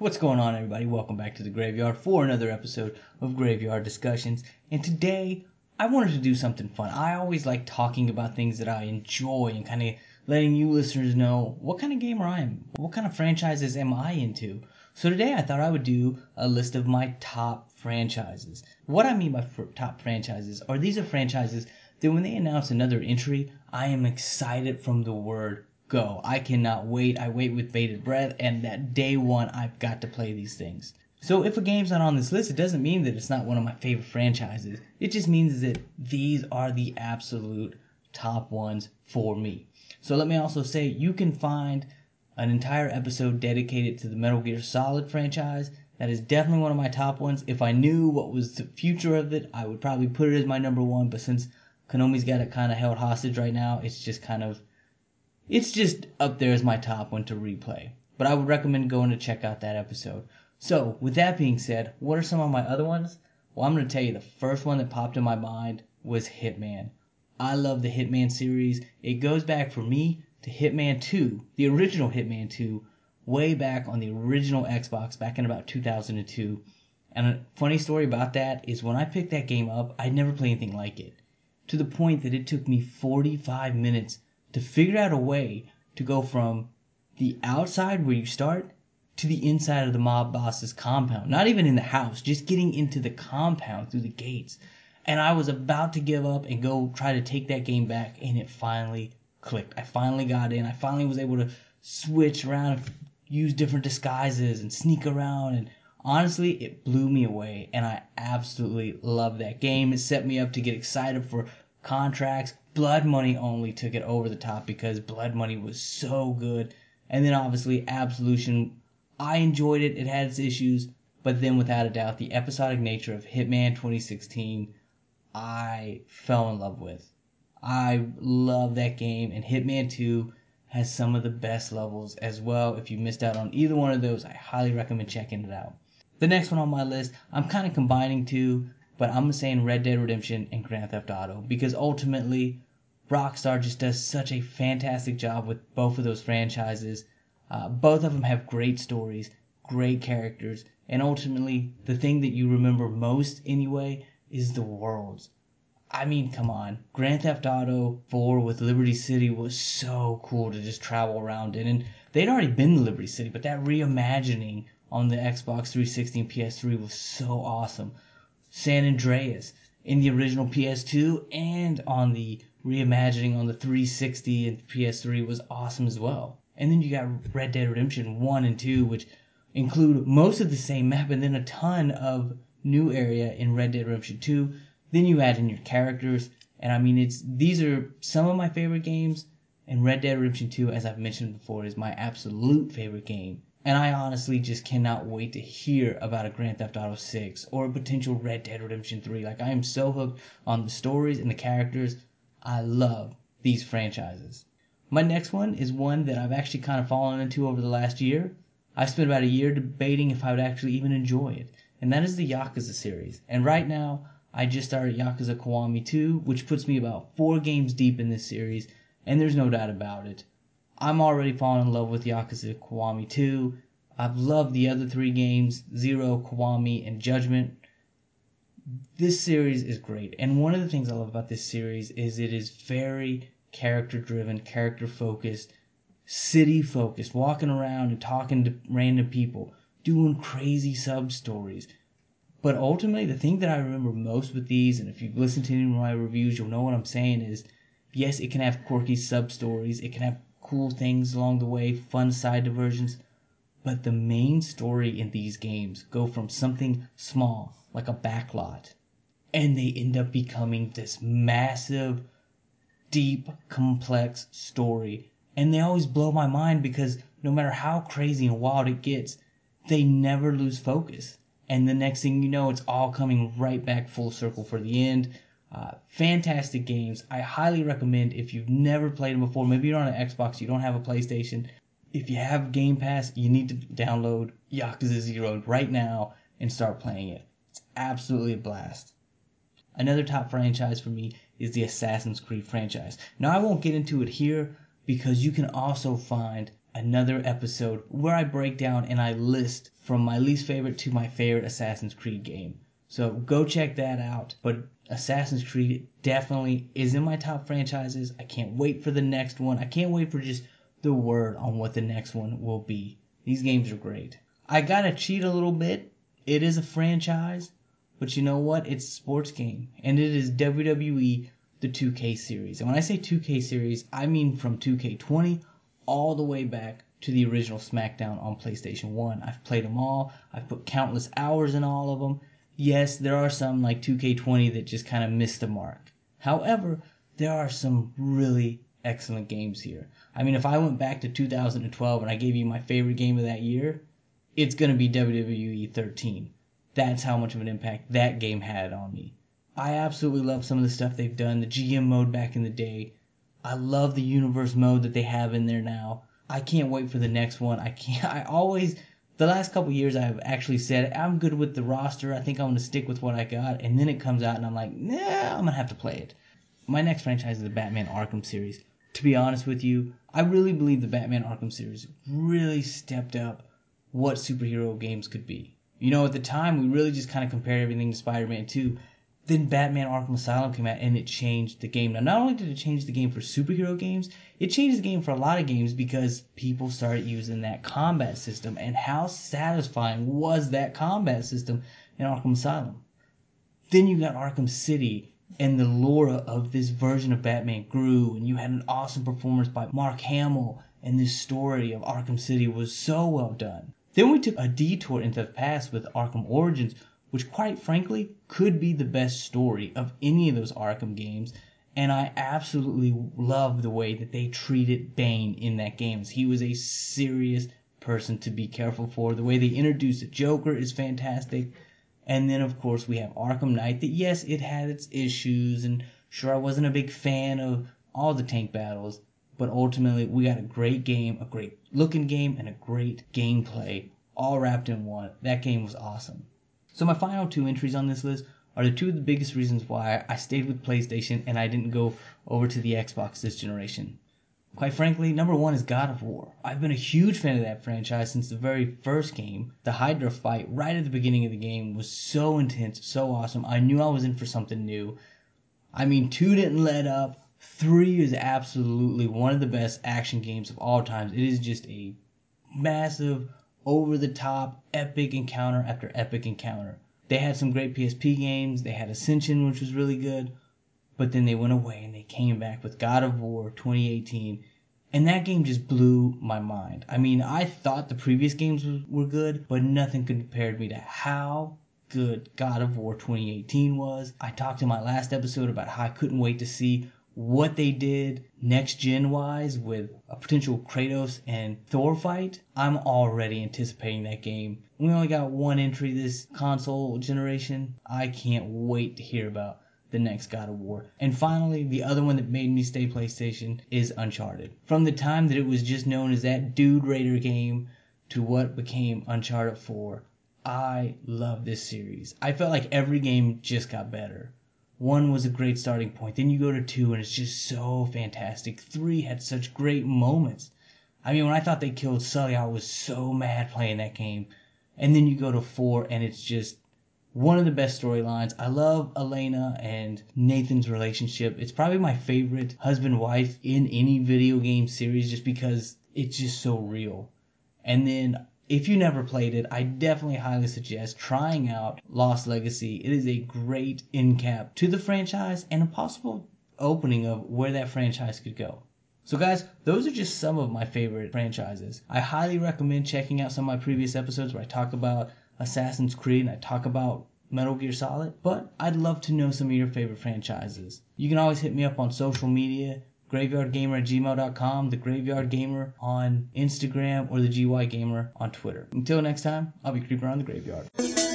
What's going on, everybody? Welcome back to the Graveyard for another episode of Graveyard Discussions. And today, I wanted to do something fun. I always like talking about things that I enjoy and kind of letting you listeners know what kind of gamer I am. What kind of franchises am I into? So today, I thought I would do a list of my top franchises. What I mean by fr- top franchises are these are franchises that when they announce another entry, I am excited from the word go. I cannot wait. I wait with bated breath, and that day one, I've got to play these things. So if a game's not on this list, it doesn't mean that it's not one of my favorite franchises. It just means that these are the absolute top ones for me. So let me also say you can find an entire episode dedicated to the Metal Gear Solid franchise. That is definitely one of my top ones. If I knew what was the future of it, I would probably put it as my number one. But since Konami's got it kind of held hostage right now, it's just kind of it's just up there as my top one to replay. But I would recommend going to check out that episode. So, with that being said, what are some of my other ones? Well, I'm going to tell you the first one that popped in my mind was Hitman. I love the Hitman series. It goes back for me to Hitman 2, the original Hitman 2, way back on the original Xbox back in about 2002. And a funny story about that is when I picked that game up, I'd never played anything like it. To the point that it took me 45 minutes to figure out a way to go from the outside where you start to the inside of the mob boss's compound. Not even in the house, just getting into the compound through the gates. And I was about to give up and go try to take that game back, and it finally clicked. I finally got in. I finally was able to switch around, and use different disguises, and sneak around. And honestly, it blew me away, and I absolutely love that game. It set me up to get excited for contracts. Blood Money only took it over the top because Blood Money was so good. And then obviously Absolution, I enjoyed it. It had its issues, but then without a doubt, the episodic nature of Hitman 2016, I fell in love with. I love that game, and Hitman 2 has some of the best levels as well. If you missed out on either one of those, I highly recommend checking it out. The next one on my list, I'm kind of combining two but I'm saying Red Dead Redemption and Grand Theft Auto because ultimately Rockstar just does such a fantastic job with both of those franchises. Uh, both of them have great stories, great characters, and ultimately the thing that you remember most anyway is the worlds. I mean, come on. Grand Theft Auto 4 with Liberty City was so cool to just travel around in. And they'd already been to Liberty City, but that reimagining on the Xbox 360 and PS3 was so awesome. San Andreas in the original PS2 and on the reimagining on the 360 and PS3 was awesome as well. And then you got Red Dead Redemption 1 and 2, which include most of the same map and then a ton of new area in Red Dead Redemption 2. Then you add in your characters, and I mean it's these are some of my favorite games, and Red Dead Redemption 2, as I've mentioned before, is my absolute favorite game. And I honestly just cannot wait to hear about a Grand Theft Auto 6 or a potential Red Dead Redemption 3. Like, I am so hooked on the stories and the characters. I love these franchises. My next one is one that I've actually kind of fallen into over the last year. I spent about a year debating if I would actually even enjoy it, and that is the Yakuza series. And right now, I just started Yakuza Kiwami 2, which puts me about four games deep in this series, and there's no doubt about it. I'm already falling in love with Yakuza Kiwami 2. I've loved the other three games, Zero, Kiwami, and Judgment. This series is great. And one of the things I love about this series is it is very character driven, character focused, city focused, walking around and talking to random people, doing crazy sub stories. But ultimately, the thing that I remember most with these, and if you've listened to any of my reviews, you'll know what I'm saying is yes, it can have quirky sub stories, it can have cool things along the way, fun side diversions. But the main story in these games go from something small, like a backlot, and they end up becoming this massive, deep, complex story. And they always blow my mind because no matter how crazy and wild it gets, they never lose focus. And the next thing you know, it's all coming right back full circle for the end. Uh, fantastic games. I highly recommend if you've never played them before. Maybe you're on an Xbox, you don't have a PlayStation. If you have Game Pass, you need to download Yakuza Zero right now and start playing it. It's absolutely a blast. Another top franchise for me is the Assassin's Creed franchise. Now, I won't get into it here because you can also find another episode where I break down and I list from my least favorite to my favorite Assassin's Creed game. So go check that out. But Assassin's Creed definitely is in my top franchises. I can't wait for the next one. I can't wait for just the word on what the next one will be. These games are great. I gotta cheat a little bit. It is a franchise, but you know what? It's a sports game, and it is WWE the 2K series. And when I say 2K series, I mean from 2K20 all the way back to the original SmackDown on PlayStation 1. I've played them all. I've put countless hours in all of them. Yes, there are some like 2K20 that just kind of missed the mark. However, there are some really excellent games here. I mean, if I went back to 2012 and I gave you my favorite game of that year, it's going to be WWE 13. That's how much of an impact that game had on me. I absolutely love some of the stuff they've done. The GM mode back in the day. I love the universe mode that they have in there now. I can't wait for the next one. I can't. I always the last couple years I've actually said I'm good with the roster. I think I'm gonna stick with what I got, and then it comes out and I'm like, nah, I'm gonna have to play it. My next franchise is the Batman Arkham series. To be honest with you, I really believe the Batman Arkham series really stepped up what superhero games could be. You know, at the time we really just kind of compared everything to Spider-Man 2. Then Batman Arkham Asylum came out and it changed the game. Now, not only did it change the game for superhero games, it changed the game for a lot of games because people started using that combat system. And how satisfying was that combat system in Arkham Asylum? Then you got Arkham City, and the lore of this version of Batman grew, and you had an awesome performance by Mark Hamill, and this story of Arkham City was so well done. Then we took a detour into the past with Arkham Origins, which quite frankly could be the best story of any of those Arkham games and I absolutely love the way that they treated Bane in that game. He was a serious person to be careful for. The way they introduced the Joker is fantastic. And then, of course, we have Arkham Knight. That yes, it had its issues, and sure, I wasn't a big fan of all the tank battles, but ultimately, we got a great game, a great looking game, and a great gameplay, all wrapped in one. That game was awesome. So my final two entries on this list are the two of the biggest reasons why I stayed with PlayStation and I didn't go over to the Xbox this generation. Quite frankly, number one is God of War. I've been a huge fan of that franchise since the very first game. The Hydra fight right at the beginning of the game was so intense, so awesome. I knew I was in for something new. I mean, two didn't let up. Three is absolutely one of the best action games of all times. It is just a massive, over the top, epic encounter after epic encounter. They had some great PSP games. They had Ascension, which was really good. But then they went away and they came back with God of War 2018. And that game just blew my mind. I mean, I thought the previous games were good, but nothing compared me to how good God of War 2018 was. I talked in my last episode about how I couldn't wait to see what they did next gen wise with a potential Kratos and Thor fight, I'm already anticipating that game. We only got one entry this console generation. I can't wait to hear about the next God of War. And finally, the other one that made me stay PlayStation is Uncharted. From the time that it was just known as that Dude Raider game to what became Uncharted 4, I love this series. I felt like every game just got better. One was a great starting point. Then you go to two, and it's just so fantastic. Three had such great moments. I mean, when I thought they killed Sully, I was so mad playing that game. And then you go to four, and it's just one of the best storylines. I love Elena and Nathan's relationship. It's probably my favorite husband wife in any video game series just because it's just so real. And then if you never played it, I definitely highly suggest trying out Lost Legacy. It is a great in cap to the franchise and a possible opening of where that franchise could go. So, guys, those are just some of my favorite franchises. I highly recommend checking out some of my previous episodes where I talk about Assassin's Creed and I talk about Metal Gear Solid, but I'd love to know some of your favorite franchises. You can always hit me up on social media graveyardgamer at gmail.com, the graveyard gamer on Instagram, or the GY gamer on Twitter. Until next time, I'll be creeping around the graveyard.